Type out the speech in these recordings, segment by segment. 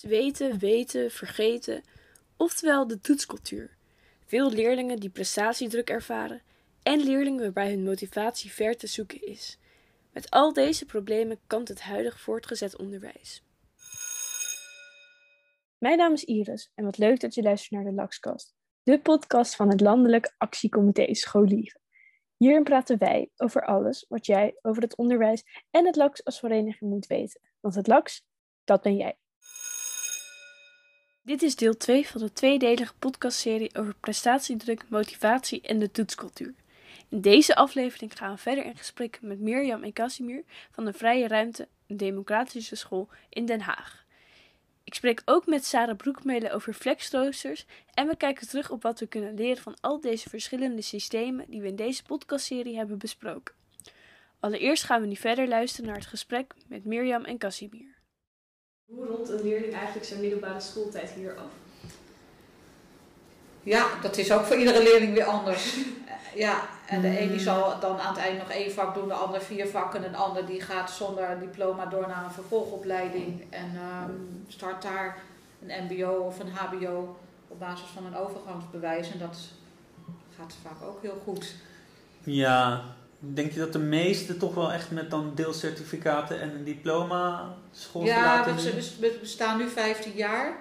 Weten, weten, vergeten, oftewel de toetscultuur. Veel leerlingen die prestatiedruk ervaren en leerlingen waarbij hun motivatie ver te zoeken is. Met al deze problemen kampt het huidige voortgezet onderwijs. Mijn naam is Iris en wat leuk dat je luistert naar de LAXcast, de podcast van het Landelijk Actiecomité Scholieren. Hierin praten wij over alles wat jij over het onderwijs en het LAX als vereniging moet weten. Want het LAX, dat ben jij. Dit is deel 2 van de tweedelige podcastserie over prestatiedruk, motivatie en de toetscultuur. In deze aflevering gaan we verder in gesprek met Mirjam en Casimir van de Vrije Ruimte, een democratische school in Den Haag. Ik spreek ook met Sarah Broekmelen over flexroosters en we kijken terug op wat we kunnen leren van al deze verschillende systemen die we in deze podcastserie hebben besproken. Allereerst gaan we nu verder luisteren naar het gesprek met Mirjam en Casimir. Hoe rond een leerling eigenlijk zijn middelbare schooltijd hier af? Ja, dat is ook voor iedere leerling weer anders. ja, en de een die zal dan aan het eind nog één vak doen, de ander vier vakken. En een ander die gaat zonder diploma door naar een vervolgopleiding en ehm, start daar een mbo of een hbo op basis van een overgangsbewijs. En dat gaat vaak ook heel goed. Ja, denk je dat de meeste toch wel echt met dan deelcertificaten en een diploma school Ja, we, we staan nu 15 jaar.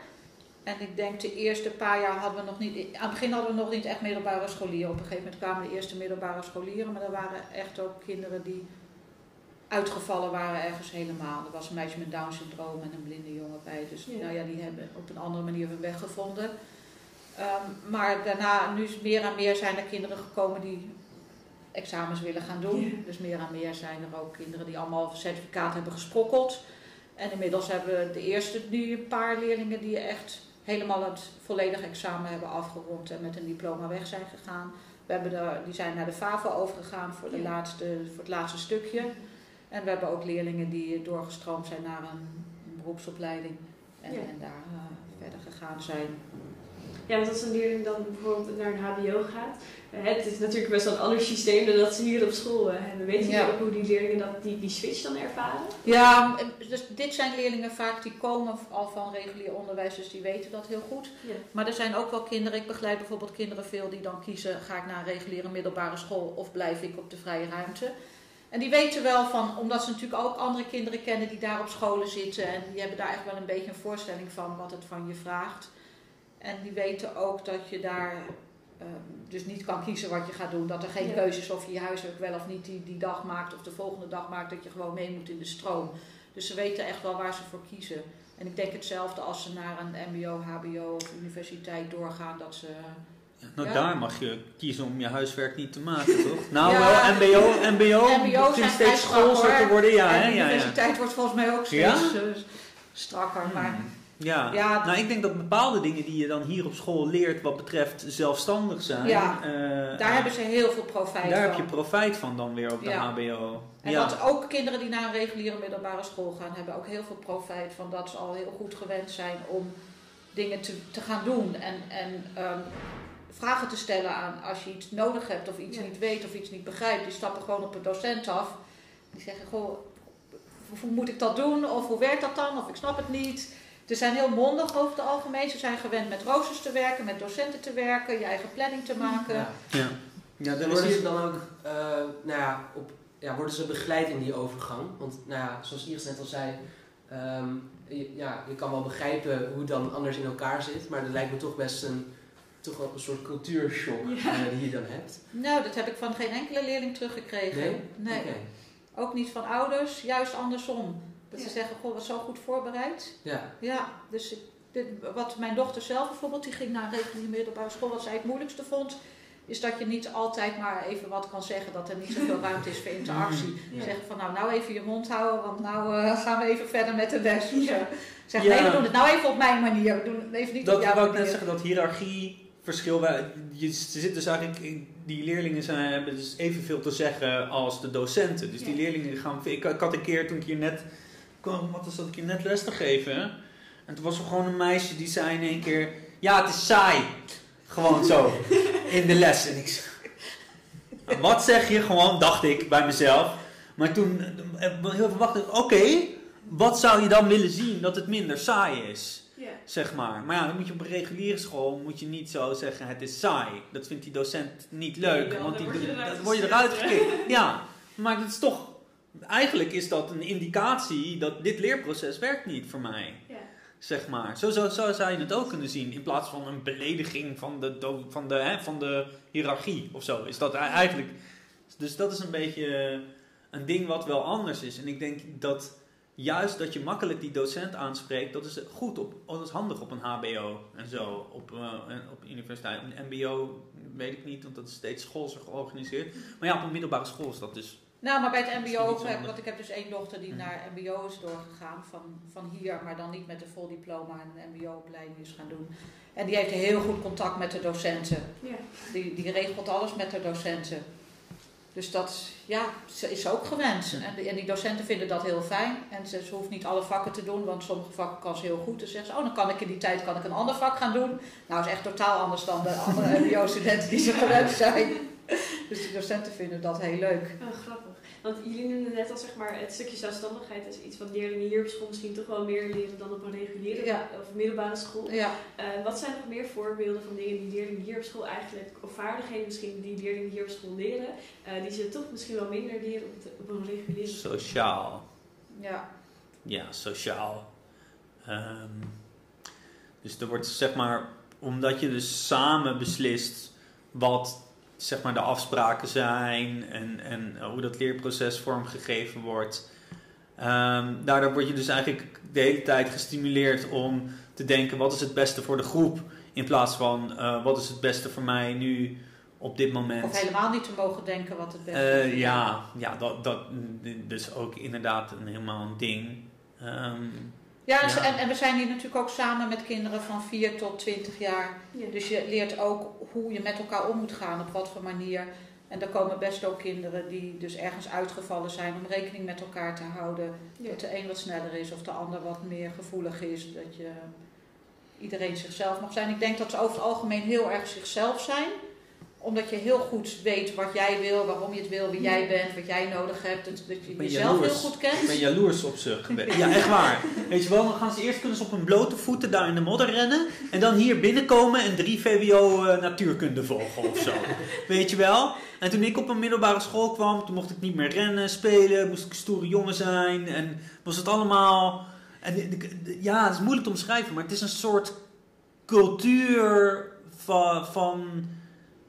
En ik denk de eerste paar jaar hadden we nog niet, aan het begin hadden we nog niet echt middelbare scholieren. Op een gegeven moment kwamen de eerste middelbare scholieren, maar er waren echt ook kinderen die uitgevallen waren ergens helemaal. Er was een meisje met Down syndroom en een blinde jongen bij. Dus ja. nou ja, die hebben op een andere manier hun weg gevonden. Ehm, maar daarna, nu meer en meer zijn er kinderen gekomen die examens willen gaan doen. Dus meer en meer zijn er ook kinderen die allemaal certificaat hebben gesprokkeld. En inmiddels hebben we de eerste nu een paar leerlingen die echt helemaal het volledige examen hebben afgerond en met een diploma weg zijn gegaan. We hebben de, die zijn naar de FAVO overgegaan voor, de laatste, voor het laatste stukje. En we hebben ook leerlingen die doorgestroomd zijn naar een, beroepsopleiding en, en daar uh, verder gegaan zijn. Ja, want als een leerling dan bijvoorbeeld naar een HBO gaat, eh, het is natuurlijk best wel een ander systeem dan dat ze hier op school eh, hebben. Weet je ook hoe die leerlingen dat, die, die switch dan ervaren? Ja, dus dit zijn leerlingen vaak die komen al van regulier onderwijs, dus die weten dat heel goed. Ja. Maar er zijn ook wel kinderen, ik begeleid bijvoorbeeld kinderen veel die dan kiezen, ga ik naar een reguliere middelbare school of blijf ik op de vrije ruimte. En die weten wel van, omdat ze natuurlijk ook andere kinderen kennen die daar op scholen zitten en die hebben daar echt wel een beetje een voorstelling van wat het van je vraagt. En die weten ook dat je daar ehm, dus niet kan kiezen wat je gaat doen. Dat er geen keuzes keuze is of je je huiswerk wel of niet die, die dag maakt of de volgende dag maakt. Dat je gewoon mee moet in de stroom. Dus ze weten echt wel waar ze voor kiezen. En ik denk hetzelfde als ze naar een mbo, hbo of universiteit doorgaan. Dat ze... Ja, nou, daar mag je kiezen om je huiswerk niet te maken, toch? Nou, wel mbo, mbo, mbo zijn steeds schoolser te worden. Ja, en de universiteit wordt volgens mij ook steeds uh, strakker. Maar hmm. Ja. ja, nou ik denk dat bepaalde dingen die je dan hier op school leert wat betreft zelfstandig zijn. Ja, uh, daar hebben ze heel veel profijt van. Daar heb je profijt van dan weer op de HBO. En ja. wat ook kinderen die naar een reguliere middelbare school gaan, hebben ook heel veel profijt van dat ze al heel goed gewend zijn om dingen te, te gaan doen. En, en um, vragen te stellen aan als je iets nodig hebt of iets niet weet of iets niet begrijpt. Die stappen gewoon op een docent af. Die zeggen, goh, hoe moet ik dat doen? Of hoe werkt dat dan? Of ik snap het niet. Ze zijn heel mondig over het algemeen. Ze zijn gewend met roosters te werken, met docenten te werken, je eigen planning te maken. Ja, ja. ja dan worden ze dan ook, uh, nou ja, op, ja, worden ze begeleid in die overgang? Want, nou ja, zoals Iris net al zei, um, je, ja, je kan wel begrijpen hoe het dan anders in elkaar zit, maar dat lijkt me toch best een, toch wel een soort cultuurshock ja. uh, die je dan hebt. Nou, dat heb ik van geen enkele leerling teruggekregen. Nee? nee. Ook niet van ouders, juist andersom. Dat ze zeggen, goh, wat zo goed voorbereid. Ja. Ja, dus dit, wat mijn dochter zelf bijvoorbeeld, die ging naar een reguliere middelbare school. Wat zij het moeilijkste vond, is dat je niet altijd maar even wat kan zeggen. Dat er niet zoveel ruimte is voor interactie. Mm, Zeggen van, nou, nou even je mond houden, want nou uh, gaan we even verder met de les. Ja. Zeg, nee, we doen het nou even op mijn manier. We doen het even niet dat, op jouw manier. Dat net zeggen, dat hiërarchie verschil. Je, zit dus eigenlijk, die leerlingen zijn, hebben dus evenveel te zeggen als de docenten. Dus die leerlingen gaan. Ik, ik had een keer toen ik hier net wat is dat ik je net les te geven. En toen was er gewoon een meisje die zei in één keer: Ja, het is saai. Gewoon zo. In de les. En ik Wat zeg je gewoon, dacht ik bij mezelf. Maar toen eh, heel veel wachten. Oké, wat zou je dan willen zien dat het minder saai is? Zeg maar. Maar ja, dan moet je op een reguliere school moet je niet zo zeggen het is saai. Dat vindt die docent niet leuk. Nee, want die, word je eruit dan word je eruit gekikt. Ja, maar dat is toch... Eigenlijk is dat een indicatie dat dit leerproces werkt niet voor mij. Ja. Zeg maar. Zo, zo, zo zou je het ook kunnen zien. In plaats van een belediging van de, do- van de, hè, van de hiërarchie of zo. Is dat eigenlijk... Dus dat is een beetje een ding wat wel anders is. En ik denk dat juist dat je makkelijk die docent aanspreekt, dat is goed op, dat is handig op een HBO en zo, op, en op universiteit. Een MBO weet ik niet, want dat is steeds schoolser georganiseerd. Maar ja, op een middelbare school is dat dus. Nou, maar bij het MBO, want ik heb dus één dochter die naar MBO is doorgegaan van, van hier, maar dan niet met een vol diploma en een MBO-opleiding is gaan doen. En die heeft heel goed contact met de docenten. Ja. Die, die regelt alles met de docenten. Dus dat ja, ze is ook gewend. En, die- en die docenten vinden dat heel fijn. En ze, ze hoeft niet alle vakken te doen, want sommige vakken kan ze heel goed. Dan zegt ze, oh, dan kan ik in die tijd kan ik een ander vak gaan doen. Nou, is echt totaal anders dan de andere MBO-studenten die ze gewend zijn. Dus die docenten vinden dat heel leuk. Oh, grappig. Want jullie noemden net al, zeg maar, het stukje zelfstandigheid is iets wat leerlingen hier op school misschien toch wel meer leren dan op een reguliere Ja. of middelbare school. Ja. Eh, wat zijn nog meer voorbeelden van dingen die leerlingen hier op school eigenlijk, of vaardigheden misschien die leerlingen hier op school leren, eh, die ze toch misschien wel minder leren op, de, op een reguliere school? Sociaal. Ja. Ja, sociaal. Ehm, dus er wordt zeg maar, omdat je dus samen beslist wat zeg maar de afspraken zijn en, en hoe dat leerproces vormgegeven wordt. Ehm, daardoor word je dus eigenlijk de hele tijd gestimuleerd om te denken wat is het beste voor de groep. In plaats van eh, wat is het beste voor mij nu op dit moment. Of helemaal niet te mogen denken wat het beste Eh, is. ja, ja dat, dat dus ook inderdaad een, helemaal een ding. Ehm, Ja, en, Ja. En, en we zijn hier natuurlijk ook samen met kinderen van 4 tot 20 jaar. Ja. Dus je leert ook hoe je met elkaar om moet gaan, op wat voor manier. En er komen best ook kinderen die dus ergens uitgevallen zijn om rekening met elkaar te houden. Ja. Dat de een wat sneller is of de ander wat meer gevoelig is. Dat je iedereen zichzelf mag zijn. Ik denk dat ze over het algemeen heel erg zichzelf zijn. Omdat je heel goed weet wat jij wil, waarom je het wil, wie jij bent, wat jij nodig hebt. Dat, dat je jezelf heel goed kent. Ik ben jaloers op ze geweest. Ja, echt waar. Weet je wel, dan gaan ze eerst kunnen ze op hun blote voeten daar in de modder rennen. En dan hier binnenkomen en drie VWO eh, natuurkunde volgen of zo. Weet je wel? En toen ik op een middelbare school kwam, toen mocht ik niet meer rennen, spelen, moest ik een stoere jongen zijn. En was het allemaal... En, ja, het is moeilijk te omschrijven, maar het is een soort cultuur van... van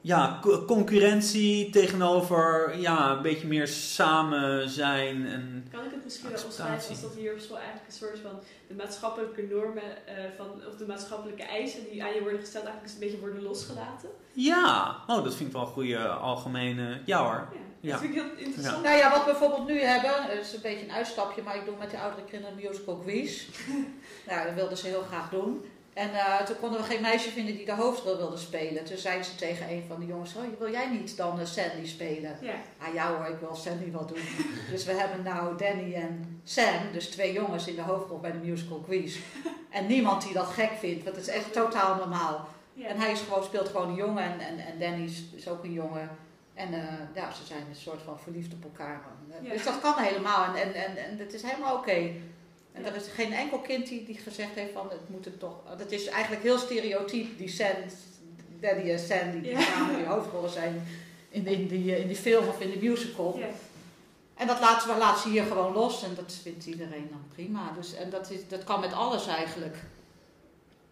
ja, co- concurrentie tegenover ja, een beetje meer samen zijn. En, Kan ik het misschien wel omschrijven als dat hier op school eigenlijk een soort van de maatschappelijke normen eh, van, of de maatschappelijke eisen die aan je worden gesteld eigenlijk eens een beetje worden losgelaten? ja, oh, dat vind ik wel een goede algemene. Ja hoor. Ja, Ja. dat vind ik heel interessant. Nou ja, wat we bijvoorbeeld nu hebben, het is een beetje een uitstapje, maar ik doe met de oudere kinderen een musical quiz. nou, dat wilden ze heel graag doen. En eh, toen konden we geen meisje vinden die de hoofdrol wilde spelen. Toen zeiden ze tegen een van de jongens, oh, wil jij niet dan eh, Sandy spelen? Ja. Ah ja hoor, ik wil Sandy wel doen. dus we hebben nou Danny en Sam, dus twee jongens in de hoofdrol bij de musical quiz. En niemand die dat gek vindt, want het is echt totaal normaal. Ja. En hij is gewoon, speelt gewoon een jongen en, en, en Danny is, is ook een jongen. En eh, ja, ze zijn een soort van verliefd op elkaar. Ja. Dus dat kan helemaal en, en, en, en het is helemaal oké. En Ja. er is geen enkel kind die, die gezegd heeft van het moet het toch. Dat is eigenlijk heel stereotyp, die San, Danny en Sandy, die Ja. samen die hoofdrollen zijn in, de- in, die, in die film of in de musical. Ja. En dat laten we laten ze hier gewoon los en dat vindt iedereen dan prima. Dus, en dat, is, dat kan met alles eigenlijk.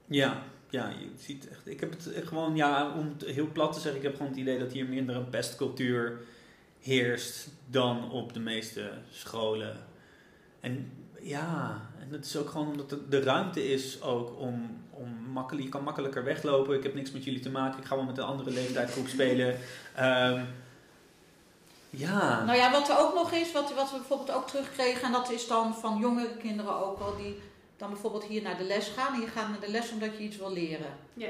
Ja, ja, je ziet echt. Ik heb het echt gewoon, ja, om het heel plat te zeggen, ik heb gewoon het idee dat hier minder een pestcultuur heerst dan op de meeste scholen. En ja, en het is ook gewoon omdat de, de ruimte is ook om, om makkelijk, je kan makkelijker weglopen. Ik heb niks met jullie te maken, ik ga wel met een andere leeftijdsgroep spelen. Ehm, ja. Nou ja, wat er ook nog is, wat, wat we bijvoorbeeld ook terugkregen, en dat is dan van jongere kinderen ook wel, die dan bijvoorbeeld hier naar de les gaan. En je gaat naar de les omdat je iets wil leren. Ja.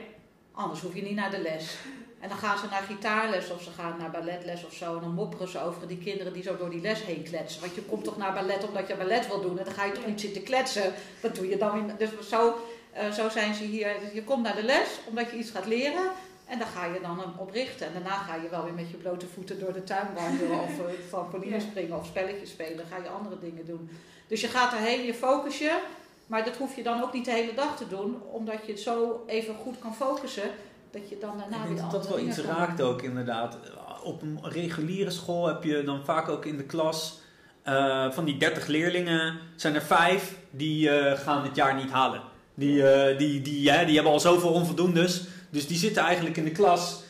Anders hoef je niet naar de les. En dan gaan ze naar gitaarles of ze gaan naar balletles of zo. En dan mopperen ze over die kinderen die zo door die les heen kletsen. Want je komt toch naar ballet omdat je ballet wil doen. En dan ga je toch niet zitten kletsen. Dat doe je dan in. Dus zo, eh, zo zijn ze hier. Je komt naar de les omdat je iets gaat leren. En daar ga je dan op richten. En daarna ga je wel weer met je blote voeten door de tuin wandelen. of uh, trampoline Ja. springen of spelletjes spelen. Dan ga je andere dingen doen. Dus je gaat erheen, je focus je. Maar dat hoef je dan ook niet de hele dag te doen, omdat je het zo even goed kan focussen. Dat je dan daarna weer dat dat wel iets raakt ook inderdaad. Op een reguliere school heb je dan vaak ook in de klas eh, van die 30 leerlingen zijn er vijf die eh, gaan het jaar niet halen. Die, eh, die, die, hè, die hebben al zoveel onvoldoendes. Dus die zitten eigenlijk in de klas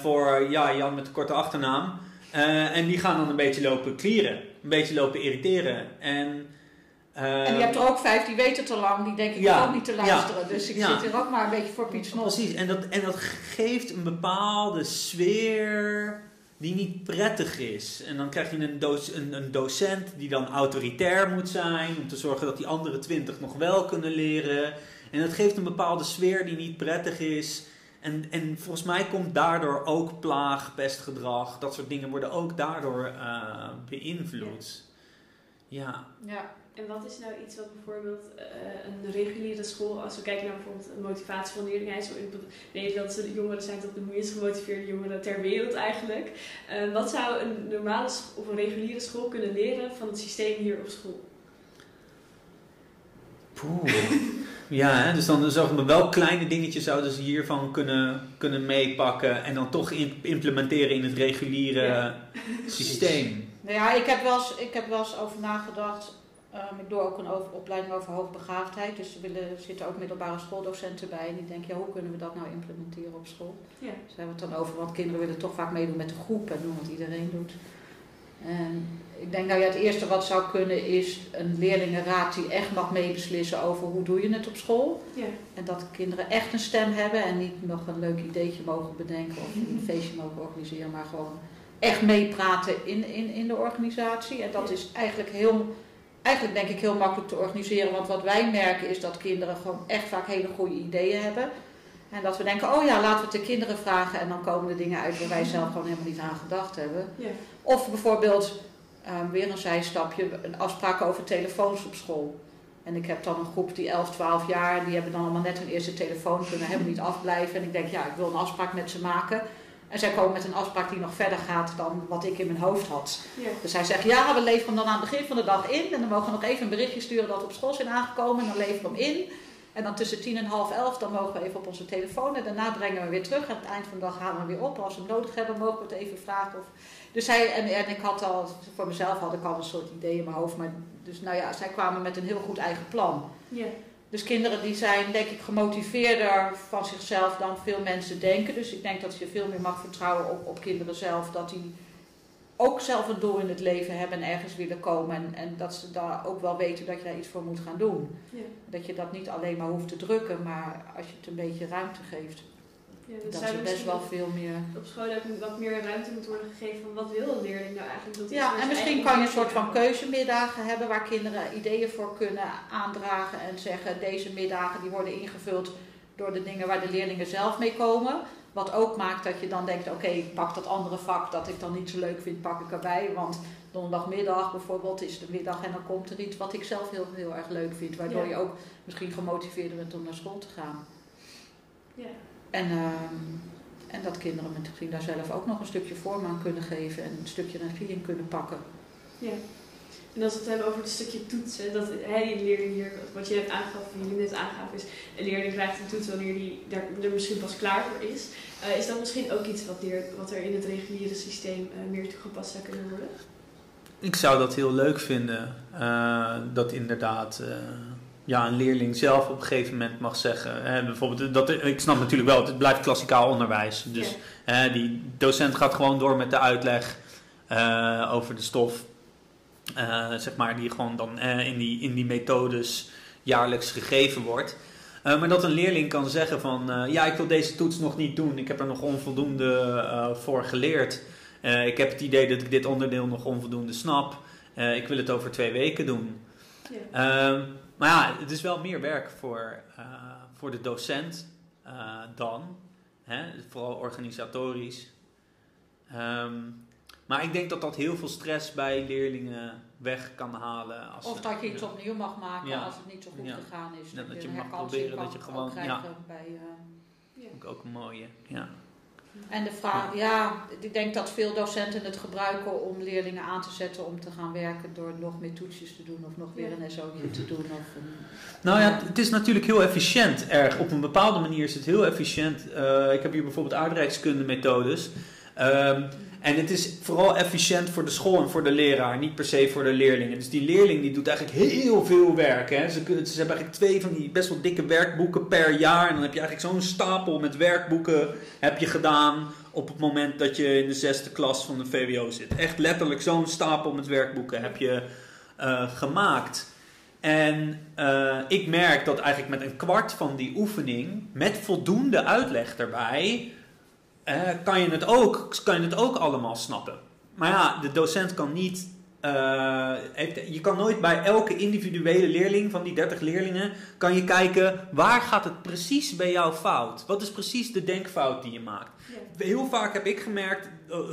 voor ja, Jan met de korte achternaam. En die gaan dan een beetje lopen klieren. Een beetje lopen irriteren. En, En je hebt er ook vijf die weten te lang, die denken Ja, ook niet te luisteren. Dus ik ja. zit hier ook maar een beetje voor Piet Snot. Precies, en dat, en dat geeft een bepaalde sfeer die niet prettig is. En dan krijg je een, een docent die dan autoritair moet zijn om te zorgen dat die andere twintig nog wel kunnen leren. En dat geeft een bepaalde sfeer die niet prettig is. En, en volgens mij komt daardoor ook plaag, pestgedrag, dat soort dingen worden ook daardoor eh, beïnvloed. Ja. Ja. En wat is nou iets wat bijvoorbeeld eh, een reguliere school, als we kijken naar bijvoorbeeld een motivatie van leerlingen, zo in Nederlandse jongeren zijn toch de minst gemotiveerde jongeren ter wereld eigenlijk. Eh, wat zou een normale of een reguliere school kunnen leren van het systeem hier op school? Poeh. Ja, hè, dus dan zeggen we wel kleine dingetjes zouden ze hiervan kunnen, kunnen meepakken en dan toch in- implementeren in het reguliere Ja. systeem. Nou ja, ik heb wel eens, ik heb wel eens over nagedacht. Ehm, ik doe ook een over, opleiding over hoogbegaafdheid. Dus er willen, zitten ook middelbare schooldocenten bij. En die denken, ja, hoe kunnen we dat nou implementeren op school? Ja. Dus hebben we het dan over, want kinderen willen toch vaak meedoen met de groep en doen wat iedereen doet. En ik denk, nou ja, het eerste wat zou kunnen is een leerlingenraad die echt mag meebeslissen over hoe doe je het op school. Ja. En dat kinderen echt een stem hebben en niet nog een leuk ideetje mogen bedenken of een feestje mogen organiseren, maar gewoon echt meepraten in, in, in de organisatie. En dat is eigenlijk heel, eigenlijk denk ik heel makkelijk te organiseren, want wat wij merken is dat kinderen gewoon echt vaak hele goede ideeën hebben. En dat we denken, oh ja, laten we het de kinderen vragen en dan komen er dingen uit waar wij zelf gewoon helemaal niet aan gedacht hebben. Ja. Of bijvoorbeeld, eh, weer een zijstapje, een afspraak over telefoons op school. En ik heb dan een groep die 11, 12 jaar, die hebben dan allemaal net hun eerste telefoon, kunnen helemaal niet afblijven. En ik denk, ja, ik wil een afspraak met ze maken. En zij komen met een afspraak die nog verder gaat dan wat ik in mijn hoofd had. Ja. Dus hij zegt, ja, we leveren hem dan aan het begin van de dag in. En dan mogen we nog even een berichtje sturen dat we op school zijn aangekomen. En dan leveren we hem in. En dan tussen tien en half elf, dan mogen we even op onze telefoon. En daarna brengen we weer terug. Aan het eind van de dag halen we weer op. Als we hem nodig hebben, mogen we het even vragen. Of... Dus hij, en, en ik had al, voor mezelf had ik al een soort idee in mijn hoofd. Maar dus nou ja, zij kwamen met een heel goed eigen plan. Ja. Dus kinderen die zijn denk ik gemotiveerder van zichzelf dan veel mensen denken. Dus ik denk dat je veel meer mag vertrouwen op, op kinderen zelf. Dat die ook zelf een doel in het leven hebben en ergens willen komen. En, en dat ze daar ook wel weten dat je daar iets voor moet gaan doen. Ja. Dat je dat niet alleen maar hoeft te drukken, maar als je het een beetje ruimte geeft. Ja, Dat zou ze er best wel veel meer... op school ook wat meer ruimte moet worden gegeven van wat wil een leerling nou eigenlijk? Dat Ja, dus en misschien kan je een soort van keuzemiddagen hebben waar kinderen ideeën voor kunnen aandragen en zeggen deze middagen die worden ingevuld door de dingen waar de leerlingen zelf mee komen. Wat ook maakt dat je dan denkt, oké, ik pak dat andere vak dat ik dan niet zo leuk vind, pak ik erbij. Want donderdagmiddag bijvoorbeeld is de middag en dan komt er iets wat ik zelf heel, heel erg leuk vind. Waardoor Ja. je ook misschien gemotiveerder bent om naar school te gaan. Ja. En, ehm, en dat kinderen misschien daar zelf ook nog een stukje vorm aan kunnen geven en een stukje regie in kunnen pakken. Ja. En als we het hebben over het stukje toetsen, dat hè, die leerling hier, wat je net aangaf, wat jullie net aangaf, is een leerling krijgt een toets wanneer die daar, er misschien pas klaar voor is. Eh, is dat misschien ook iets wat, leer, wat er in het reguliere systeem eh, meer toegepast zou kunnen worden? Ik zou dat heel leuk vinden. eh, dat inderdaad eh, ja, een leerling zelf op een gegeven moment mag zeggen. Hè, bijvoorbeeld, dat, ik snap natuurlijk wel, het blijft klassikaal onderwijs. Dus Ja. hè, die docent gaat gewoon door met de uitleg eh, over de stof. eh, zeg maar, die gewoon dan eh, in, die, in die methodes jaarlijks gegeven wordt. Eh, maar dat een leerling kan zeggen van, eh, ja, ik wil deze toets nog niet doen. Ik heb er nog onvoldoende eh, voor geleerd. Eh, ik heb het idee dat ik dit onderdeel nog onvoldoende snap. Eh, ik wil het over twee weken doen. Ja. Maar ja, het is wel meer werk voor, eh, voor de docent eh, dan. Hè? Vooral organisatorisch. Ehm, maar ik denk dat dat heel veel stress bij leerlingen weg kan halen. Als Of dat je iets opnieuw mag maken Ja. als het niet zo goed Ja. gegaan is. Ja, dat je mag proberen, dat je gewoon- krijgen ja. bij, eh, Ja. Ook, ook een mooie, ja. En de vraag, ja, ik denk dat veel docenten het gebruiken om leerlingen aan te zetten om te gaan werken door nog meer toetsjes te doen of nog weer een SO'tje te doen. Of een, Nou ja, het is natuurlijk heel efficiënt erg. Op een bepaalde manier is het heel efficiënt. Eh, ik heb hier bijvoorbeeld aardrijkskunde methodes. Ehm, en het is vooral efficiënt voor de school en voor de leraar, niet per se voor de leerlingen. Dus die leerling die doet eigenlijk heel veel werk. Hè. Ze, ze hebben eigenlijk twee van die best wel dikke werkboeken per jaar. En dan heb je eigenlijk zo'n stapel met werkboeken heb je gedaan op het moment dat je in de zesde klas van de VWO zit. Echt letterlijk zo'n stapel met werkboeken heb je eh, gemaakt. En uh, ik merk dat eigenlijk met een kwart van die oefening, met voldoende uitleg erbij, uh, kan, je het ook, kan je het ook allemaal snappen. Maar ja, de docent kan niet. Uh, heeft, je kan nooit bij elke individuele leerling van die 30 leerlingen kan je kijken waar gaat het precies bij jou fout? Wat is precies de denkfout die je maakt? Ja. Heel vaak heb ik gemerkt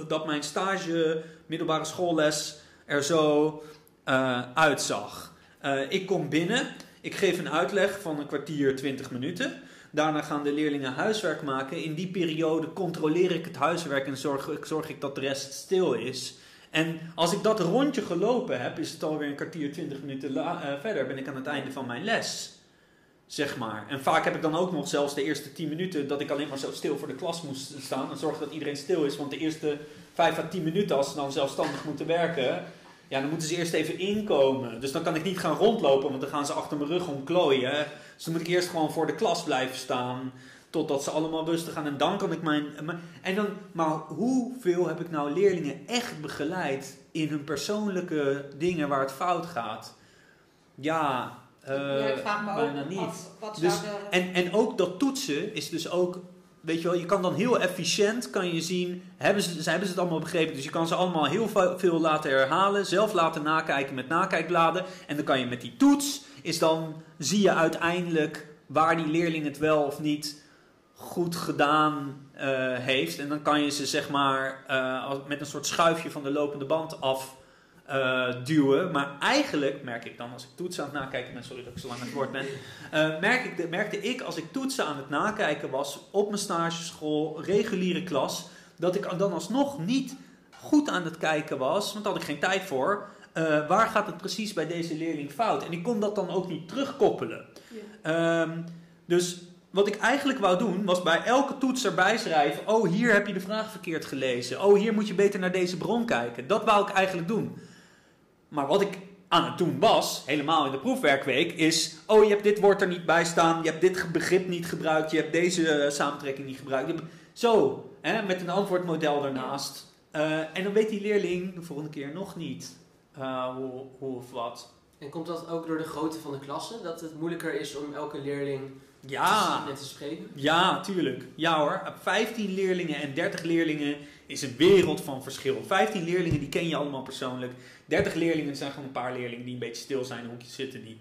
dat mijn stage middelbare schoolles er zo uh, uitzag. Ik kom binnen, ik geef een uitleg van een kwartier, 20 minuten. Daarna gaan de leerlingen huiswerk maken. In die periode controleer ik het huiswerk en zorg, zorg ik dat de rest stil is. En als ik dat rondje gelopen heb, is het alweer een kwartier, 20 minuten uh, verder. Ben ik aan het einde van mijn les. Zeg maar. En vaak heb ik dan ook nog zelfs de eerste 10 minuten dat ik alleen maar zo stil voor de klas moest staan. En zorg dat iedereen stil is. Want de eerste 5 à 10 minuten, als ze dan zelfstandig moeten werken, ja, dan moeten ze eerst even inkomen. Dus dan kan ik niet gaan rondlopen, want dan gaan ze achter mijn rug omklooien. Dus dan moet ik eerst gewoon voor de klas blijven staan. Totdat ze allemaal rustig gaan. En dan kan ik mijn. En dan, maar hoeveel heb ik nou leerlingen echt begeleid in hun persoonlijke dingen waar het fout gaat? Ja, uh, ja ik vraag me bijna ook niet. Af, wat dus, de... en, en ook dat toetsen is dus ook weet je wel, je kan dan heel efficiënt kan je zien, hebben ze, hebben ze het allemaal begrepen. Dus je kan ze allemaal heel veel laten herhalen, zelf laten nakijken met nakijkbladen. En dan kan je met die toets, is dan zie je uiteindelijk waar die leerling het wel of niet goed gedaan uh, heeft. En dan kan je ze zeg maar uh, met een soort schuifje van de lopende band af uh, duwen. Maar eigenlijk merk ik dan, als ik toetsen aan het nakijken ben, sorry dat ik zo lang aan het woord ben, uh, merk ik, merkte ik als ik toetsen aan het nakijken was op mijn stageschool, reguliere klas, dat ik dan alsnog niet goed aan het kijken was, want daar had ik geen tijd voor. Uh, waar gaat het precies bij deze leerling fout? En ik kon dat dan ook niet terugkoppelen. Ja. Um, dus wat ik eigenlijk wou doen, was bij elke toets erbij schrijven: Oh, hier heb je de vraag verkeerd gelezen. Oh, hier moet je beter naar deze bron kijken. Dat wou ik eigenlijk doen. Maar wat ik aan het doen was, helemaal in de proefwerkweek, is: oh, je hebt dit woord er niet bij staan, je hebt dit begrip niet gebruikt, je hebt deze uh, samentrekking niet gebruikt. Zo, hè, met een antwoordmodel ernaast. Uh, en dan weet die leerling de volgende keer nog niet uh, hoe, hoe of wat. En komt dat ook door de grootte van de klasse? Dat het moeilijker is om elke leerling ja. te zien en te spreken? Ja, tuurlijk. Ja hoor. 15 leerlingen en 30 leerlingen is een wereld van verschil. 15 leerlingen die ken je allemaal persoonlijk. 30 leerlingen zijn gewoon een paar leerlingen die een beetje stil zijn in hoekjes zitten. Die,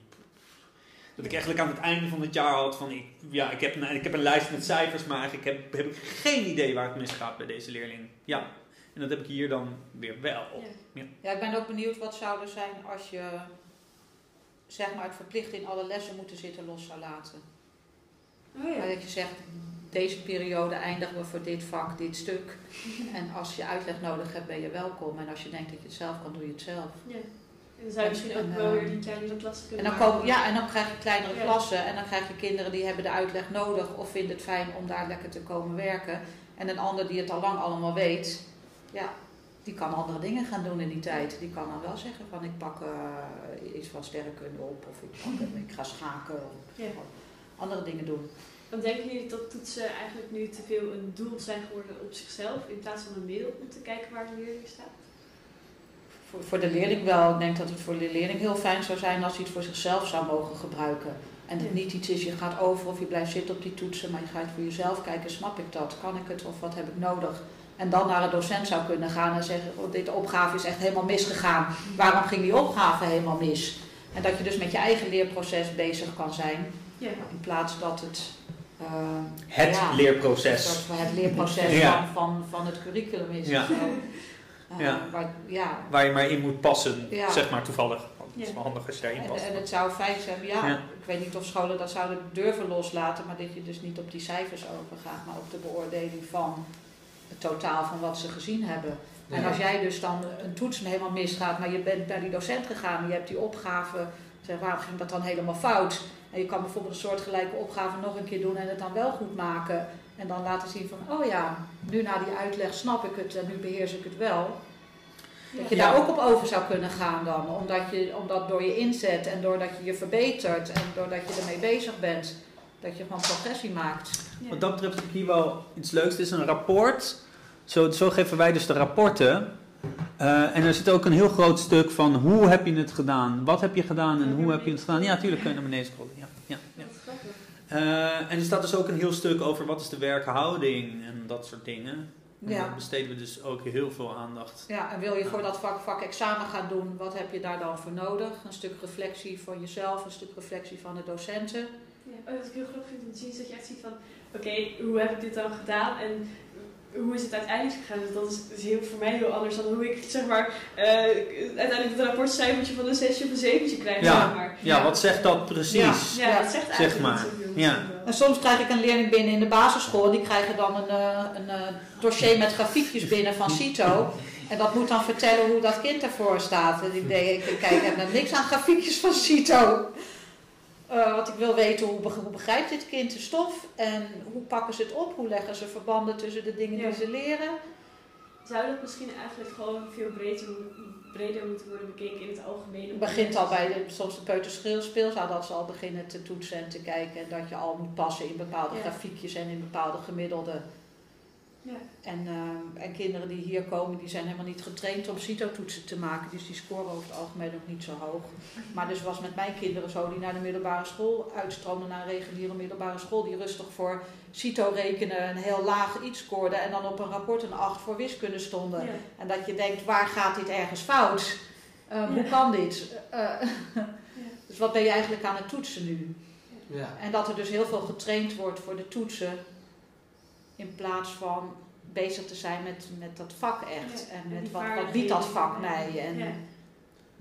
dat ik eigenlijk aan het einde van het jaar had van, ik, ja, ik heb, een, ik heb een lijst met cijfers, maar eigenlijk heb, heb ik geen idee waar het misgaat bij deze leerling. Ja, en dat heb ik hier dan weer wel. Ja, ja. ja ik ben ook benieuwd wat zou er zijn als je zeg maar het verplicht in alle lessen moeten zitten los zou laten. Oh ja. Maar dat je zegt, deze periode eindigen we voor dit vak, dit stuk. En als je uitleg nodig hebt, ben je welkom. En als je denkt dat je het zelf kan, doe je het zelf. Ja. En dan zou je misschien ook wel weer die kleinere klassen kunnen en dan komen, Ja, en dan krijg je kleinere klassen. En dan krijg je kinderen die hebben de uitleg nodig of vinden het fijn om daar lekker te komen werken. En een ander die het al lang allemaal weet, ja, die kan andere dingen gaan doen in die tijd. Die kan dan wel zeggen van ik pak uh, iets van sterrenkunde op of ik, pak, ik ga schaken of ja. andere dingen doen. Dan denken jullie dat toetsen eigenlijk nu te veel een doel zijn geworden op zichzelf in plaats van een middel om te kijken waar de leerling staat? Voor, voor de leerling wel. Ik denk dat het voor de leerling heel fijn zou zijn als hij het voor zichzelf zou mogen gebruiken. En het niet iets is, je gaat over of je blijft zitten op die toetsen, maar je gaat voor jezelf kijken, snap ik dat? Kan ik het of wat heb ik nodig? En dan naar een docent zou kunnen gaan en zeggen, oh, dit opgave is echt helemaal misgegaan. Waarom ging die opgave helemaal mis? En dat je dus met je eigen leerproces bezig kan zijn. Ja. In plaats dat het uh, het ja, leerproces. Dat het leerproces ja. van, van, van het curriculum is. Ja. Zo. Uh, ja. Waar, ja. waar je maar in moet passen, zeg maar toevallig. Het is wel handig als je daarin past. En, en, het zou fijn zijn, ja, ik weet niet of scholen dat zouden durven loslaten, maar dat je dus niet op die cijfers overgaat, maar op de beoordeling van het totaal van wat ze gezien hebben. En als jij dus dan een toets helemaal misgaat, maar je bent naar die docent gegaan, je hebt die opgave, zeg waarom ging dat dan helemaal fout? En je kan bijvoorbeeld een soortgelijke opgave nog een keer doen en het dan wel goed maken. En dan laten zien van, oh ja, nu na die uitleg snap ik het en nu beheers ik het wel. Dat je daar ook op over zou kunnen gaan dan. Omdat, je, omdat door je inzet en doordat je je verbetert en doordat je ermee bezig bent, dat je gewoon progressie maakt. Wat dat betreft heb ik hier wel iets leuks. Het is een rapport. Zo, zo geven wij dus de rapporten. Uh, en er zit ook een heel groot stuk van hoe heb je het gedaan? Wat heb je gedaan en hoe heb je het gedaan? Ja, natuurlijk kun je naar beneden scrollen. Ja, ja, ja. Uh, en er staat dus ook een heel stuk over wat is de werkhouding en dat soort dingen. Ja. Daar besteden we dus ook heel veel aandacht. Ja, en wil je voor dat vak, vak examen gaan doen, wat heb je daar dan voor nodig? Een stuk reflectie van jezelf, een stuk reflectie van de docenten. Ja, wat ik heel grappig vind om te zien is dat je echt ziet van, oké, hoe heb ik dit dan gedaan? En hoe is het uiteindelijk gegaan? Dus dat is, is heel, voor mij heel anders dan hoe ik zeg maar uh, uiteindelijk het rapportcijfertje van een 6 of een 7 krijg. Ja, zeg maar. ja, wat zegt dat precies? Ja, ja dat zegt eigenlijk zeg maar. Ja. En soms krijg ik een leerling binnen in de basisschool, die krijgen dan een, uh, een dossier met grafiekjes binnen van CITO. En dat moet dan vertellen hoe dat kind ervoor staat. En ik denk, kijk, ik heb niks aan grafiekjes van CITO. Uh, want ik wil weten hoe, hoe, begrijpt dit kind de stof en hoe pakken ze het op, hoe leggen ze verbanden tussen de dingen die ze leren. Zou dat misschien eigenlijk gewoon veel breder, breder moeten worden bekeken in het algemeen? Het begint al bij de, soms de peuterspeelzaal dat ze al beginnen te toetsen en te kijken en dat je al moet passen in bepaalde grafiekjes en in bepaalde gemiddelde ja. En, uh, en kinderen die hier komen, die zijn helemaal niet getraind om CITO-toetsen te maken. Dus die scoren over het algemeen ook niet zo hoog. Maar dus was met mijn kinderen zo, die naar de middelbare school uitstroomden naar een reguliere middelbare school. Die rustig voor CITO rekenen een heel laag iets scoorden. En dan op een rapport een 8 voor wiskunde stonden. En dat je denkt, waar gaat dit ergens fout? Uh, hoe kan dit? Uh, dus wat ben je eigenlijk aan het toetsen nu? Ja. En dat er dus heel veel getraind wordt voor de toetsen in plaats van bezig te zijn met, met dat vak echt. en met wat, wat biedt dat vak mij. En,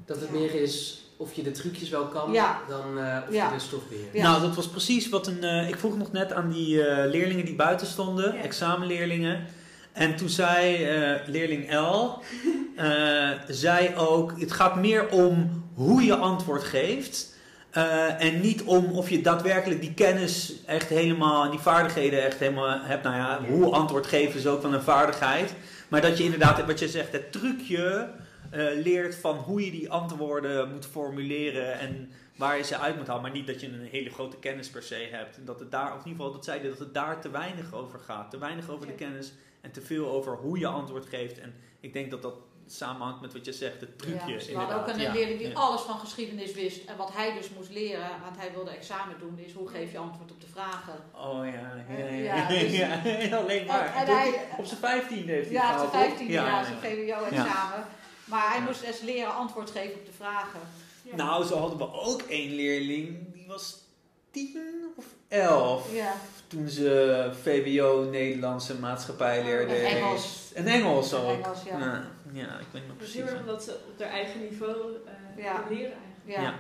Dat het meer is of je de trucjes wel kan dan uh, of je de stof beheert. Nou, dat was precies wat een. Uh, ik vroeg nog net aan die uh, leerlingen die buiten stonden, examenleerlingen. En toen zei leerling L, zei ook: het gaat meer om hoe je antwoord geeft. Uh, en niet om of je daadwerkelijk die kennis echt helemaal, die vaardigheden echt helemaal hebt. Nou ja, hoe antwoord geven is ook wel een vaardigheid. Maar dat je inderdaad, wat je zegt, het trucje uh, leert van hoe je die antwoorden moet formuleren en waar je ze uit moet halen. Maar niet dat je een hele grote kennis per se hebt. En dat het daar, of in ieder geval dat zeiden, dat het daar te weinig over gaat. Te weinig over de kennis en te veel over hoe je antwoord geeft. En ik denk dat dat samenhangt met wat je zegt, de trucjes. Ja, we hadden ook een leerling die alles van geschiedenis wist. En wat hij dus moest leren, want hij wilde examen doen, is hoe geef je antwoord op de vragen. Oh ja, ja, ja. Dus, alleen maar. En, hij, op zijn vijftiende heeft hij Ja, op zijn vijftiende, ja, zijn VWO-examen. Maar hij moest eens leren antwoord geven op de vragen. Nou, zo hadden we ook één leerling, die was tien of elf. Ja. Toen ze VWO, Nederlandse maatschappij leerde. En Engels. En Engels ook. Engels, ja. Ja. ja. ik weet niet precies. Dus heel erg dat ze op haar eigen niveau uh, ja. leren eigenlijk. Ja. ja.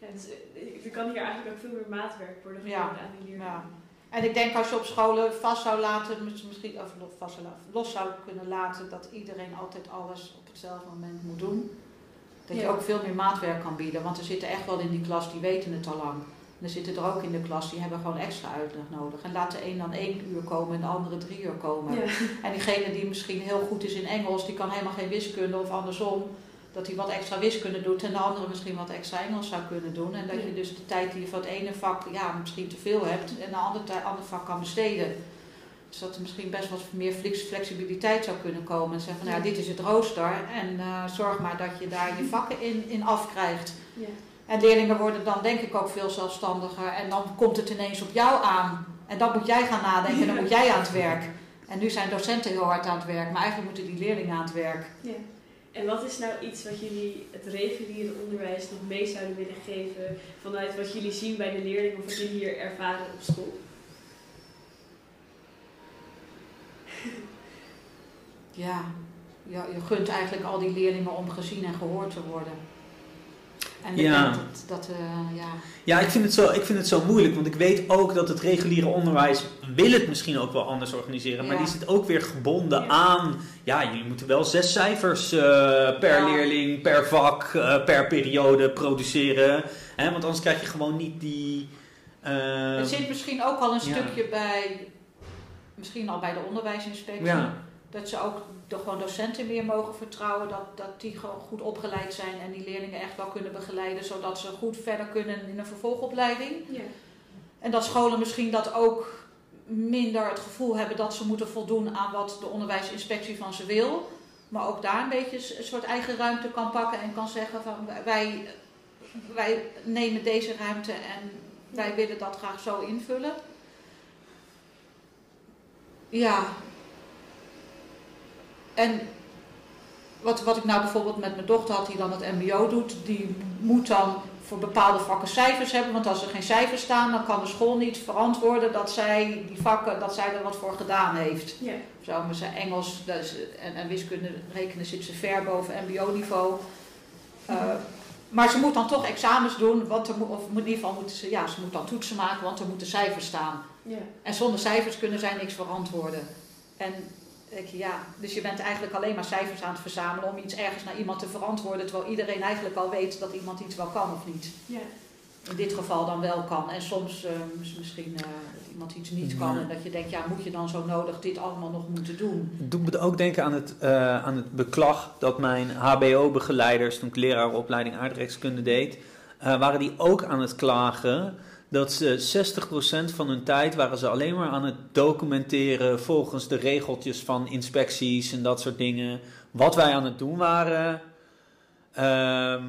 ja dus, er kan hier eigenlijk ook veel meer maatwerk worden gegeven aan die leerlingen. En ik denk als je op scholen vast zou laten, misschien, of vast zou, los zou kunnen laten, dat iedereen altijd alles op hetzelfde moment moet doen. Dat je ook veel meer maatwerk kan bieden. Want er zitten echt wel in die klas die weten het al lang. En er zitten er ook in de klas, die hebben gewoon extra uitleg nodig. En laat de een dan één uur komen en de andere drie uur komen. En diegene die misschien heel goed is in Engels, die kan helemaal geen wiskunde of andersom. Dat hij wat extra wiskunde doet en de andere misschien wat extra Engels zou kunnen doen. En dat je dus de tijd die je voor het ene vak ja, misschien te veel hebt en de andere, andere vak kan besteden. Dus dat er misschien best wat meer flexibiliteit zou kunnen komen. En zeggen van nou dit is het rooster en uh, zorg maar dat je daar je vakken in, in afkrijgt. Ja. En leerlingen worden dan denk ik ook veel zelfstandiger. En dan komt het ineens op jou aan. En dan moet jij gaan nadenken en dan moet jij aan het werk. En nu zijn docenten heel hard aan het werk, maar eigenlijk moeten die leerlingen aan het werk. Ja. En wat is nou iets wat jullie het reguliere onderwijs nog mee zouden willen geven vanuit wat jullie zien bij de leerlingen of wat jullie hier ervaren op school? Ja, je, je gunt eigenlijk al die leerlingen om gezien en gehoord te worden. En Ja. dat, dat ja, Ja, ik vind, het zo, ik vind het zo moeilijk, want ik weet ook dat het reguliere onderwijs wil het misschien ook wel anders organiseren, maar die zit ook weer gebonden Ja. aan, ja, jullie moeten wel zes cijfers eh, per Ja. leerling, per vak, eh, per periode produceren, hè, want anders krijg je gewoon niet die... Het zit misschien ook al een stukje bij, misschien al bij de onderwijsinspectie, ja, dat ze ook de, gewoon docenten meer mogen vertrouwen, dat, dat die gewoon goed opgeleid zijn en die leerlingen echt wel kunnen begeleiden, zodat ze goed verder kunnen in een vervolgopleiding. Ja. En dat scholen misschien dat ook minder het gevoel hebben dat ze moeten voldoen aan wat de onderwijsinspectie van ze wil. Maar ook daar een beetje een soort eigen ruimte kan pakken en kan zeggen van wij, wij nemen deze ruimte en wij willen dat graag zo invullen. Ja. En wat, wat ik nou bijvoorbeeld met mijn dochter had, die dan het MBO doet, die moet dan voor bepaalde vakken cijfers hebben. Want als er geen cijfers staan, dan kan de school niet verantwoorden dat zij die vakken, dat zij er wat voor gedaan heeft. Ja. Zo, maar ze Engels is, en, en wiskunde rekenen zit ze ver boven MBO-niveau. Eh, maar ze moet dan toch examens doen, want er moet, of in ieder geval moeten ze, ja, ze moet dan toetsen maken, want er moeten cijfers staan. Ja. En zonder cijfers kunnen zij niks verantwoorden. En ja, dus je bent eigenlijk alleen maar cijfers aan het verzamelen om iets ergens naar iemand te verantwoorden, terwijl iedereen eigenlijk al weet dat iemand iets wel kan of niet. Ja. In dit geval dan wel kan. En soms eh, mis- misschien eh, dat iemand iets niet kan Ja. en dat je denkt, ja, moet je dan zo nodig dit allemaal nog moeten doen? Doet me ook denken aan het, eh, aan het beklag dat mijn HBO-begeleiders, toen ik leraaropleiding aardrijkskunde deed, eh, waren die ook aan het klagen dat ze 60% van hun tijd waren ze alleen maar aan het documenteren volgens de regeltjes van inspecties en dat soort dingen. Wat wij aan het doen waren. Ehm,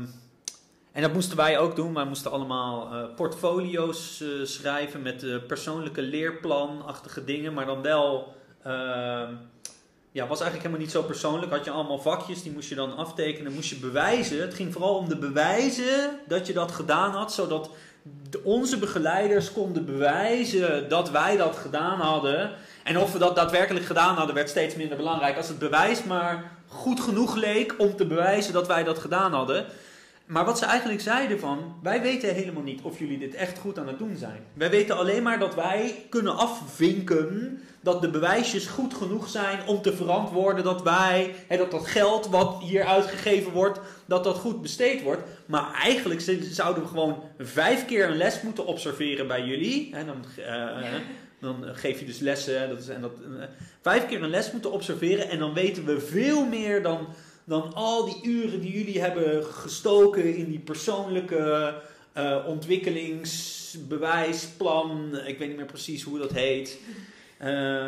en dat moesten wij ook doen. Wij moesten allemaal eh, portfolio's eh, schrijven met eh, persoonlijke leerplanachtige dingen, maar dan wel. ehm, ja, was eigenlijk helemaal niet zo persoonlijk. Had je allemaal vakjes, die moest je dan aftekenen, moest je bewijzen. Het ging vooral om de bewijzen dat je dat gedaan had, zodat de- onze begeleiders konden bewijzen dat wij dat gedaan hadden. En of we dat daadwerkelijk gedaan hadden, werd steeds minder belangrijk. Als het bewijs maar goed genoeg leek om te bewijzen dat wij dat gedaan hadden. Maar wat ze eigenlijk zeiden van, wij weten helemaal niet of jullie dit echt goed aan het doen zijn. Wij weten alleen maar dat wij kunnen afvinken dat de bewijsjes goed genoeg zijn om te verantwoorden dat wij, hè, dat dat geld wat hier uitgegeven wordt, dat dat goed besteed wordt. Maar eigenlijk zouden we gewoon vijf keer een les moeten observeren bij jullie. Hè, dan, eh, dan geef je dus lessen dat is, en dat, eh, vijf keer een les moeten observeren en dan weten we veel meer dan, dan al die uren die jullie hebben gestoken in die persoonlijke eh ontwikkelingsbewijsplan. Ik weet niet meer precies hoe dat heet. Eh,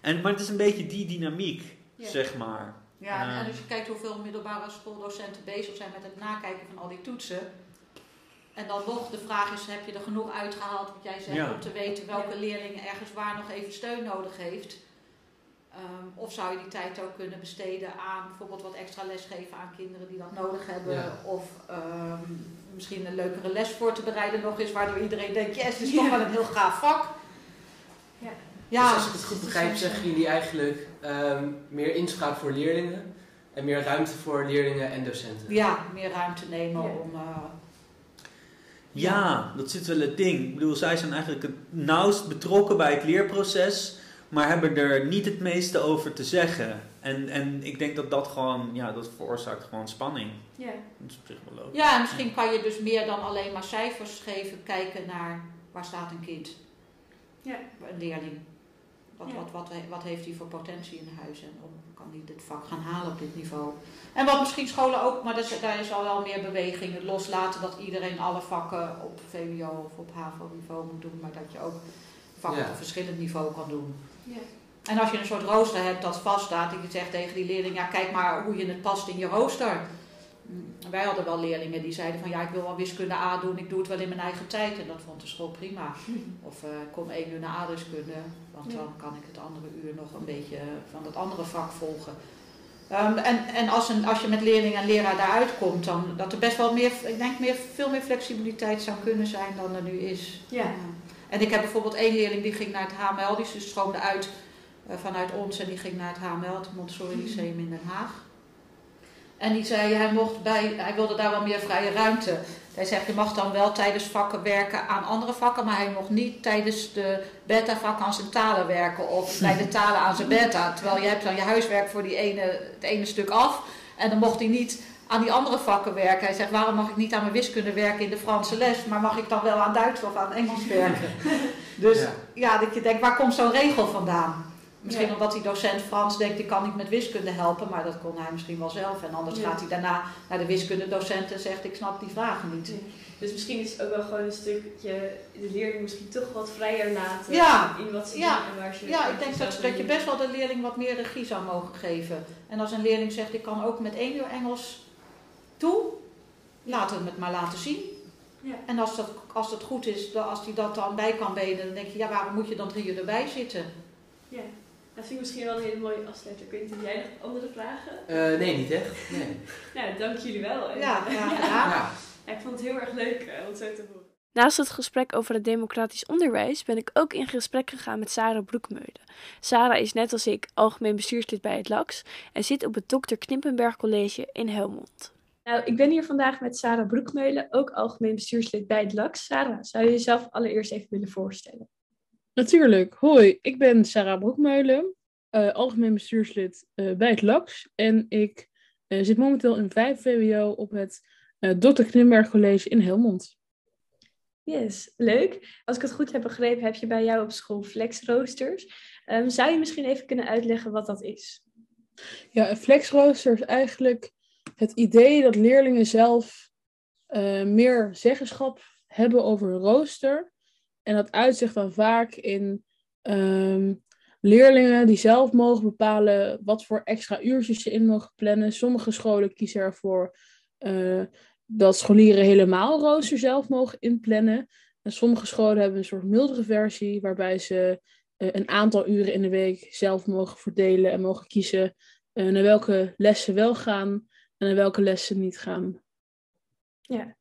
en, maar het is een beetje die dynamiek, Ja. zeg maar. Ja, en- Ja. en als je kijkt hoeveel middelbare schooldocenten bezig zijn met het nakijken van al die toetsen. En dan nog de vraag is, heb je er genoeg uitgehaald, wat jij zegt, Ja. om te weten welke leerling ergens waar nog even steun nodig heeft. Ehm, of zou je die tijd ook kunnen besteden aan bijvoorbeeld wat extra les geven aan kinderen die dat nodig hebben. Ja. Of ehm, misschien een leukere les voor te bereiden nog eens, waardoor iedereen denkt, yes, dit is Ja. toch wel een heel gaaf vak. Ja. Ja, dus als ik het goed begrijp, zeggen jullie eigenlijk ehm, meer inspraak voor leerlingen en meer ruimte voor leerlingen en docenten. ja, meer ruimte nemen Ja. om... eh, Ja, dat zit wel het ding. Ik bedoel, zij zijn eigenlijk het nauwst betrokken bij het leerproces, maar hebben er niet het meeste over te zeggen. En, en ik denk dat dat gewoon, ja, dat veroorzaakt gewoon spanning. Ja. Dat is op zich wel logisch. Ja, en misschien kan je dus meer dan alleen maar cijfers geven, kijken naar waar staat een kind, Ja. een leerling. Wat, Ja. wat, wat, wat heeft hij voor potentie in huis en hoe kan hij dit vak gaan halen op dit niveau? En wat misschien scholen ook, maar dat is, daar is al wel meer beweging, het loslaten dat iedereen alle vakken op VWO of op HAVO-niveau moet doen, maar dat je ook vakken Ja. op verschillend niveau kan doen. En als je een soort rooster hebt dat vaststaat, dat je zegt tegen die leerling, ja kijk maar hoe je het past in je rooster. Mm, Wij hadden wel leerlingen die zeiden van ja, ik wil wel wiskunde A doen, ik doe het wel in mijn eigen tijd. En dat vond de school prima. Of eh, ik kom één uur naar aardrijkskunde, want Ja. dan kan ik het andere uur nog een beetje van dat andere vak volgen. Ehm, en en als, een, als je met leerling en leraar daaruit komt, dan dat er best wel meer, ik denk meer, veel meer flexibiliteit zou kunnen zijn dan er nu is. Ja. En ik heb bijvoorbeeld één leerling die ging naar het HML, die stroomde uit eh, vanuit ons en die ging naar het HML, het Montessori Lyceum in Den Haag. En die zei, hij, mocht bij, hij wilde daar wel meer vrije ruimte. hij zegt, je mag dan wel tijdens vakken werken aan andere vakken, maar hij mocht niet tijdens de beta-vakken aan zijn talen werken of bij de talen aan zijn beta. Terwijl je hebt dan je huiswerk voor die ene, het ene stuk af en dan mocht hij niet aan die andere vakken werken. Hij zegt, waarom mag ik niet aan mijn wiskunde werken in de Franse les, maar mag ik dan wel aan Duits of aan Engels werken? dus ja. ja, dat je denkt, waar komt zo'n regel vandaan? Misschien omdat die docent Frans denkt, ik kan niet met wiskunde helpen, maar dat kon hij misschien wel zelf. En anders gaat hij daarna naar de wiskundedocent en zegt, ik snap die vragen niet. Dus misschien is het ook wel gewoon een stukje de leerling misschien toch wat vrijer laten ja. in wat ze ja. doen en waar ze Ja, ik denk dat, dat je best wel de leerling wat meer regie zou mogen geven. En als een leerling zegt, ik kan ook met één uur Engels toe, laten we het maar laten zien. Ja. En als dat, als dat goed is, als hij dat dan bij kan benen, dan denk je, ja, waarom moet je dan drie uur erbij zitten? Ja. Dat vind ik misschien wel een hele mooie afsluiter. Ik weet niet, heb jij nog andere vragen? Uh, nee, niet echt. Nee. ja, dank jullie wel. Ja, graag gedaan. Ja. ja. ik vond het heel erg leuk uh, om zo te horen. Naast het gesprek over het democratisch onderwijs ben ik ook in gesprek gegaan met Sarah Broekmeulen. Sarah is net als ik algemeen bestuurslid bij het LAX en zit op het Dr. Knippenberg College in Helmond. Nou, ik ben hier vandaag met Sarah Broekmeulen, ook algemeen bestuurslid bij het LAX. Sarah, zou je jezelf allereerst even willen voorstellen? Natuurlijk. Hoi, ik ben Sarah Broekmeulen, uh, algemeen bestuurslid uh, bij het LAX. En ik uh, zit momenteel in 5 VWO op het Dr. Knimberg College in Helmond. Yes, leuk. Als ik het goed heb begrepen, heb je bij jou op school flexroosters. Um, zou je misschien even kunnen uitleggen wat dat is? Ja, een flexrooster is eigenlijk het idee dat leerlingen zelf meer zeggenschap hebben over een rooster. En dat uitzicht dan vaak in um, leerlingen die zelf mogen bepalen wat voor extra uurtjes ze in mogen plannen. Sommige scholen kiezen ervoor uh, dat scholieren helemaal rooster zelf mogen inplannen. En sommige scholen hebben een soort mildere versie waarbij ze uh, een aantal uren in de week zelf mogen verdelen en mogen kiezen naar welke lessen wel gaan en welke lessen niet gaan. Ja,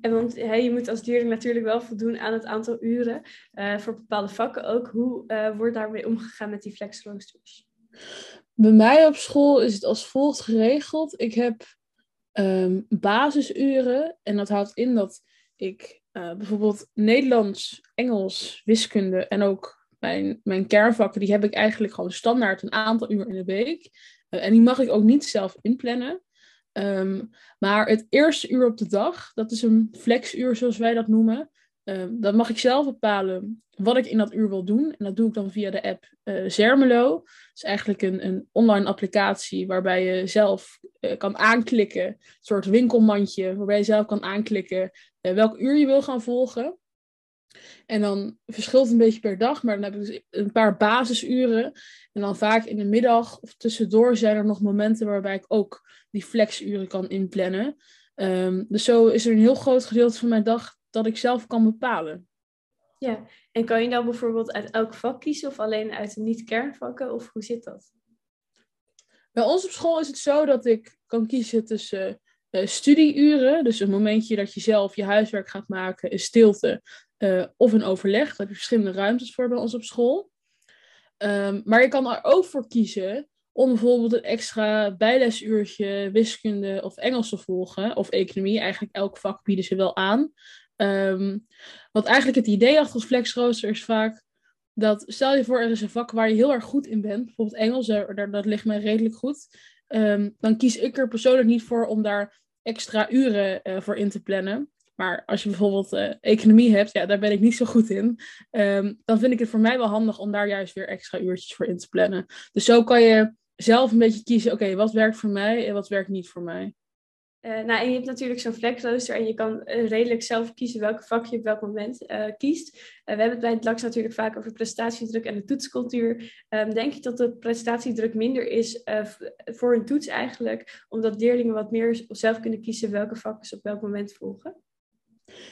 en want hè, je moet als leerling natuurlijk wel voldoen aan het aantal uren uh, voor bepaalde vakken ook. Hoe uh, wordt daarmee omgegaan met die flexroosters? Bij mij op school is het als volgt geregeld. Ik heb um, basisuren en dat houdt in dat ik uh, bijvoorbeeld Nederlands, Engels, wiskunde en ook mijn, mijn kernvakken, die heb ik eigenlijk gewoon standaard een aantal uur in de week. en die mag ik ook niet zelf inplannen. Um, maar het eerste uur op de dag, dat is een flexuur zoals wij dat noemen. Um, dan mag ik zelf bepalen wat ik in dat uur wil doen. En dat doe ik dan via de app uh, Zermelo. Dat is eigenlijk een, een online applicatie waarbij je zelf uh, kan aanklikken. Een soort winkelmandje waarbij je zelf kan aanklikken uh, welk uur je wil gaan volgen. En dan verschilt het een beetje per dag, maar dan heb ik dus een paar basisuren. En dan vaak in de middag of tussendoor zijn er nog momenten waarbij ik ook die flexuren kan inplannen. Um, dus zo is er een heel groot gedeelte van mijn dag dat ik zelf kan bepalen. Ja, en kan je dan bijvoorbeeld uit elk vak kiezen of alleen uit de niet-kernvakken? Of hoe zit dat? Bij ons op school is het zo dat ik kan kiezen tussen uh, studieuren, dus een momentje dat je zelf je huiswerk gaat maken in stilte, uh, of een overleg. Daar heb je verschillende ruimtes voor bij ons op school. Um, maar je kan er ook voor kiezen om bijvoorbeeld een extra bijlesuurtje wiskunde of Engels te volgen, of economie. Eigenlijk elk vak bieden ze wel aan. Um, want eigenlijk het idee achter het flexrooster is vaak dat, stel je voor er is een vak waar je heel erg goed in bent, bijvoorbeeld Engels, dat ligt mij redelijk goed. Um, dan kies ik er persoonlijk niet voor om daar extra uren uh, voor in te plannen. Maar als je bijvoorbeeld uh, economie hebt, ja, daar ben ik niet zo goed in. Um, dan vind ik het voor mij wel handig om daar juist weer extra uurtjes voor in te plannen. Dus zo kan je zelf een beetje kiezen, oké, wat werkt voor mij en wat werkt niet voor mij. Uh, nou, en je hebt natuurlijk zo'n flexrooster en je kan uh, redelijk zelf kiezen welke vak je op welk moment kiest. we hebben het bij het LAX natuurlijk vaak over prestatiedruk en de toetscultuur. Um, denk je dat de prestatiedruk minder is voor een toets eigenlijk, omdat leerlingen wat meer zelf kunnen kiezen welke vakken ze op welk moment volgen?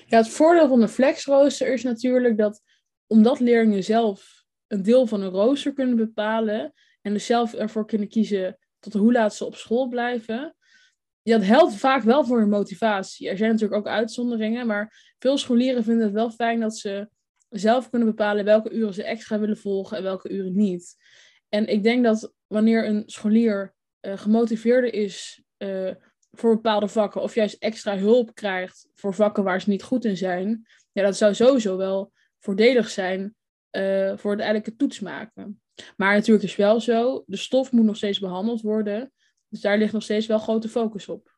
Ja, het voordeel van de flexrooster is natuurlijk dat omdat leerlingen zelf een deel van een rooster kunnen bepalen en dus zelf ervoor kunnen kiezen tot hoe laat ze op school blijven, ja, dat helpt vaak wel voor hun motivatie. Er zijn natuurlijk ook uitzonderingen, maar veel scholieren vinden het wel fijn dat ze zelf kunnen bepalen welke uren ze extra willen volgen en welke uren niet. En ik denk dat wanneer een scholier uh, gemotiveerder is uh, voor bepaalde vakken of juist extra hulp krijgt voor vakken waar ze niet goed in zijn, ja, dat zou sowieso wel voordelig zijn uh, voor het eigenlijke toets maken. Maar natuurlijk is wel zo, de stof moet nog steeds behandeld worden. Dus daar ligt nog steeds wel grote focus op.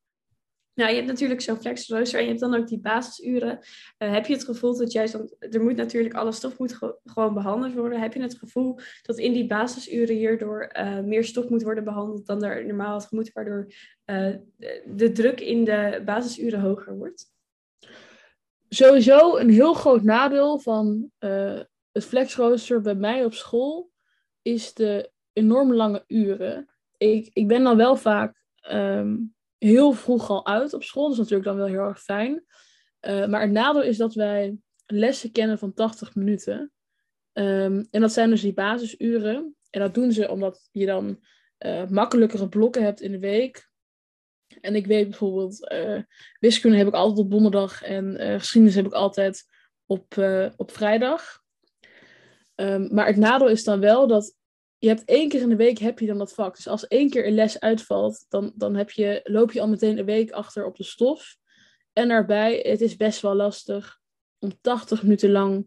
Nou, je hebt natuurlijk zo'n flexrooster en je hebt dan ook die basisuren. Uh, heb je het gevoel dat juist, want er moet natuurlijk alle stof moet gewoon behandeld worden. Heb je het gevoel dat in die basisuren hierdoor uh, meer stof moet worden behandeld dan er normaal had gemoet, waardoor uh, de druk in de basisuren hoger wordt? Sowieso een heel groot nadeel van het flexrooster bij mij op school is de enorm lange uren. Ik, ik ben dan wel vaak um, heel vroeg al uit op school. Dat is natuurlijk dan wel heel erg fijn. Uh, maar het nadeel is dat wij lessen kennen van 80 minuten. Um, en dat zijn dus die basisuren. En dat doen ze omdat je dan uh, makkelijkere blokken hebt in de week. En ik weet bijvoorbeeld, uh, wiskunde heb ik altijd op donderdag en geschiedenis heb ik altijd op, op vrijdag. Um, maar het nadeel is dan wel dat je hebt één keer in de week heb je dan dat vak. Dus als één keer een les uitvalt, dan, dan heb je, loop je al meteen een week achter op de stof. En daarbij, het is best wel lastig om 80 minuten lang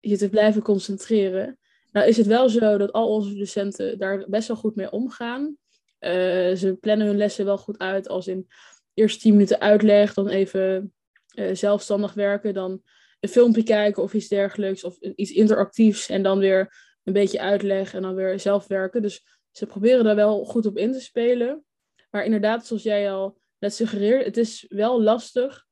je te blijven concentreren. Nou is het wel zo dat al onze docenten daar best wel goed mee omgaan. Uh, ze plannen hun lessen wel goed uit, als in eerst 10 minuten uitleg, dan even uh, zelfstandig werken, dan een filmpje kijken of iets dergelijks, of iets interactiefs en dan weer een beetje uitleg en dan weer zelf werken. Dus ze proberen daar wel goed op in te spelen. Maar inderdaad, zoals jij al net suggereert, het is wel lastig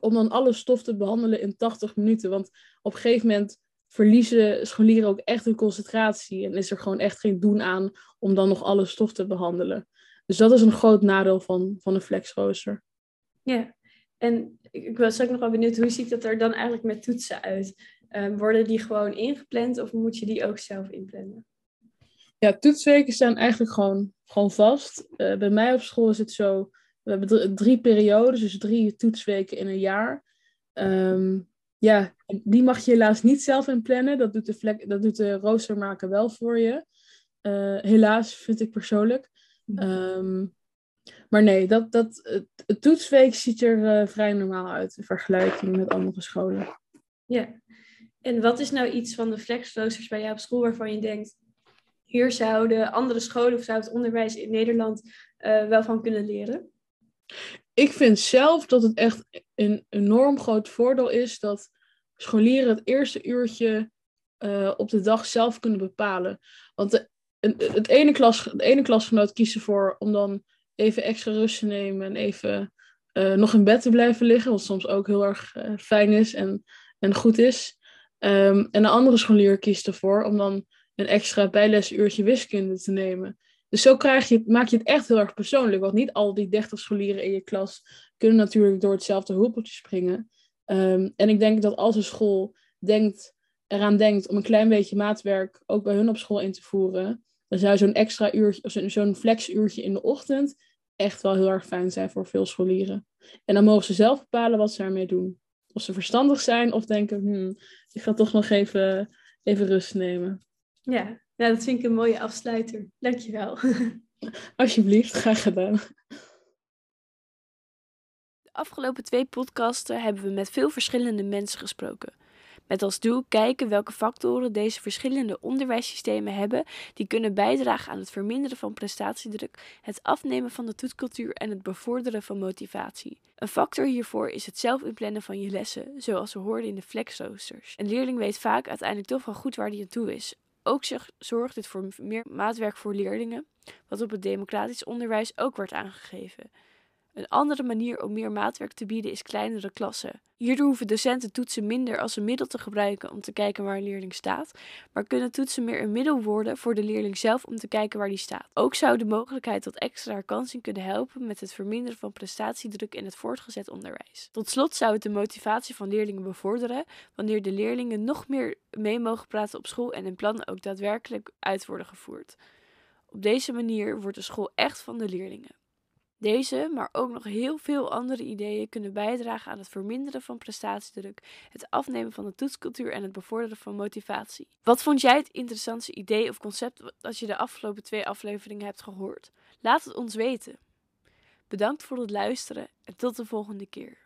om dan alle stof te behandelen in 80 minuten. Want op een gegeven moment verliezen scholieren ook echt hun concentratie en is er gewoon echt geen doen aan om dan nog alle stof te behandelen. Dus dat is een groot nadeel van, van een flexrooster. Ja, en ik was ook nog wel benieuwd, hoe ziet dat er dan eigenlijk met toetsen uit? Um, worden die gewoon ingepland of moet je die ook zelf inplannen? Ja, toetsweken staan eigenlijk gewoon, gewoon vast. Uh, bij mij op school is het zo, we hebben drie periodes, dus drie toetsweken in een jaar. Um, ja, die mag je helaas niet zelf inplannen. Dat doet de, vlek, dat doet de roostermaker wel voor je. Uh, helaas, vind ik persoonlijk. Um, maar nee, dat, dat, het, het toetsweek ziet er uh, vrij normaal uit in vergelijking met andere scholen. Ja, en wat is nou iets van de flexroosters bij jou op school waarvan je denkt, hier zouden andere scholen of zou het onderwijs in Nederland uh, wel van kunnen leren? Ik vind zelf dat het echt een enorm groot voordeel is dat scholieren het eerste uurtje uh, op de dag zelf kunnen bepalen. Want de, het ene klas, ene klasgenoot kiest ervoor om dan even extra rust te nemen en even uh, nog in bed te blijven liggen, wat soms ook heel erg fijn is en, en goed is. Um, en een andere scholier kiest ervoor om dan een extra bijlesuurtje wiskunde te nemen. Dus zo krijg je, maak je het echt heel erg persoonlijk. Want niet al die 30 scholieren in je klas kunnen natuurlijk door hetzelfde hulpeltje springen. Um, en ik denk dat als een school denkt, eraan denkt om een klein beetje maatwerk ook bij hun op school in te voeren, dan zou zo'n extra uurtje, zo'n flexuurtje in de ochtend echt wel heel erg fijn zijn voor veel scholieren. En dan mogen ze zelf bepalen wat ze ermee doen. Of ze verstandig zijn of denken, hmm, ik ga toch nog even, even rust nemen. Ja, nou, dat vind ik een mooie afsluiter. Dankjewel. Alsjeblieft, graag gedaan. De afgelopen twee podcasten hebben we met veel verschillende mensen gesproken. Met als doel kijken welke factoren deze verschillende onderwijssystemen hebben die kunnen bijdragen aan het verminderen van prestatiedruk, het afnemen van de toetscultuur en het bevorderen van motivatie. Een factor hiervoor is het zelf inplannen van je lessen, zoals we hoorden in de flexroosters. Een leerling weet vaak uiteindelijk toch wel goed waar hij aan toe is. Ook zorgt dit voor meer maatwerk voor leerlingen, wat op het democratisch onderwijs ook wordt aangegeven. Een andere manier om meer maatwerk te bieden is kleinere klassen. Hierdoor hoeven docenten toetsen minder als een middel te gebruiken om te kijken waar een leerling staat, maar kunnen toetsen meer een middel worden voor de leerling zelf om te kijken waar die staat. Ook zou de mogelijkheid tot extra herkansing kunnen helpen met het verminderen van prestatiedruk in het voortgezet onderwijs. Tot slot zou het de motivatie van leerlingen bevorderen wanneer de leerlingen nog meer mee mogen praten op school en hun plannen ook daadwerkelijk uit worden gevoerd. Op deze manier wordt de school echt van de leerlingen. Deze, maar ook nog heel veel andere ideeën kunnen bijdragen aan het verminderen van prestatiedruk, het afnemen van de toetscultuur en het bevorderen van motivatie. Wat vond jij het interessantste idee of concept dat je de afgelopen twee afleveringen hebt gehoord? Laat het ons weten. Bedankt voor het luisteren en tot de volgende keer.